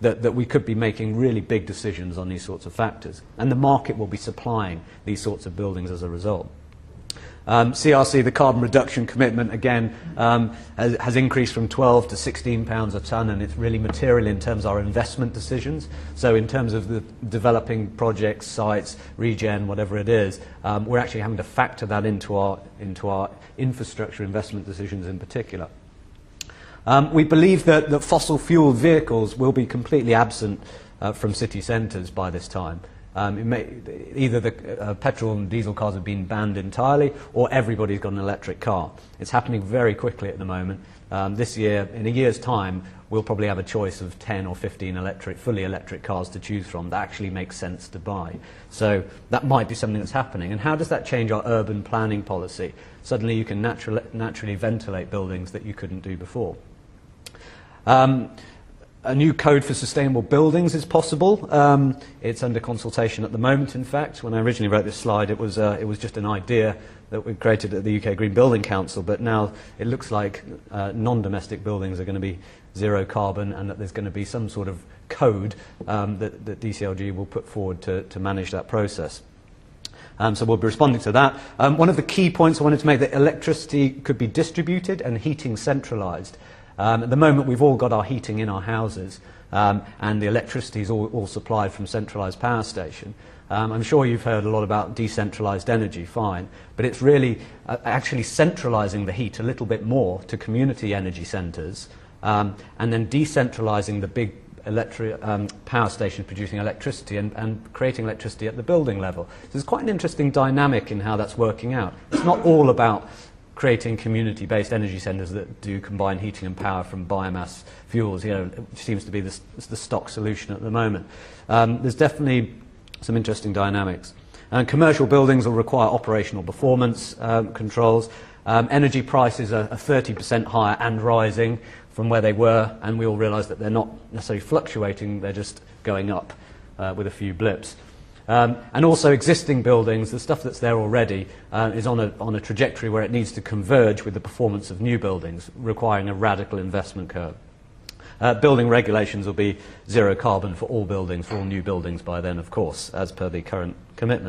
that, that we could be making really big decisions on these sorts of factors. And the market will be supplying these sorts of buildings as a result. Um, CRC, the carbon reduction commitment, again, um, has, has, increased from 12 to 16 pounds a ton, and it's really material in terms of our investment decisions. So, in terms of the developing projects, sites, regen, whatever it is, um, we're actually having to factor that into our, into our infrastructure investment decisions in particular. Um, we believe that, that fossil fuel vehicles will be completely absent uh, from city centres by this time. Um, it may, either the uh, petrol and diesel cars have been banned entirely or everybody's got an electric car. It's happening very quickly at the moment. Um, this year, in a year's time, we'll probably have a choice of 10 or 15 electric, fully electric cars to choose from that actually makes sense to buy. So that might be something that's happening. And how does that change our urban planning policy? Suddenly you can natural, naturally ventilate buildings that you couldn't do before. Um, A new code for sustainable buildings is possible. Um, it's under consultation at the moment, in fact. When I originally wrote this slide, it was, uh, it was just an idea that we created at the UK Green Building Council, but now it looks like uh, non-domestic buildings are going to be zero carbon and that there's going to be some sort of code um, that, that DCLG will put forward to, to manage that process. Um, so we'll be responding to that. Um, one of the key points I wanted to make that electricity could be distributed and heating centralized. Um, at the moment, we've all got our heating in our houses, um, and the electricity is all, all supplied from centralised power station. Um, I'm sure you've heard a lot about decentralized energy, fine, but it's really uh, actually centralizing the heat a little bit more to community energy centers um, and then decentralizing the big electri- um, power station producing electricity and, and creating electricity at the building level. So there's quite an interesting dynamic in how that's working out. It's not all about creating community-based energy centres that do combine heating and power from biomass fuels, you know, seems to be the, the stock solution at the moment. Um, there's definitely some interesting dynamics. And commercial buildings will require operational performance um, controls. Um, energy prices are, are 30% higher and rising from where they were, and we all realise that they're not necessarily fluctuating, they're just going up uh, with a few blips. Um, and also existing buildings, the stuff that's there already, uh, is on a, on a trajectory where it needs to converge with the performance of new buildings, requiring a radical investment curve. Uh, building regulations will be zero carbon for all buildings, for all new buildings by then, of course, as per the current commitment.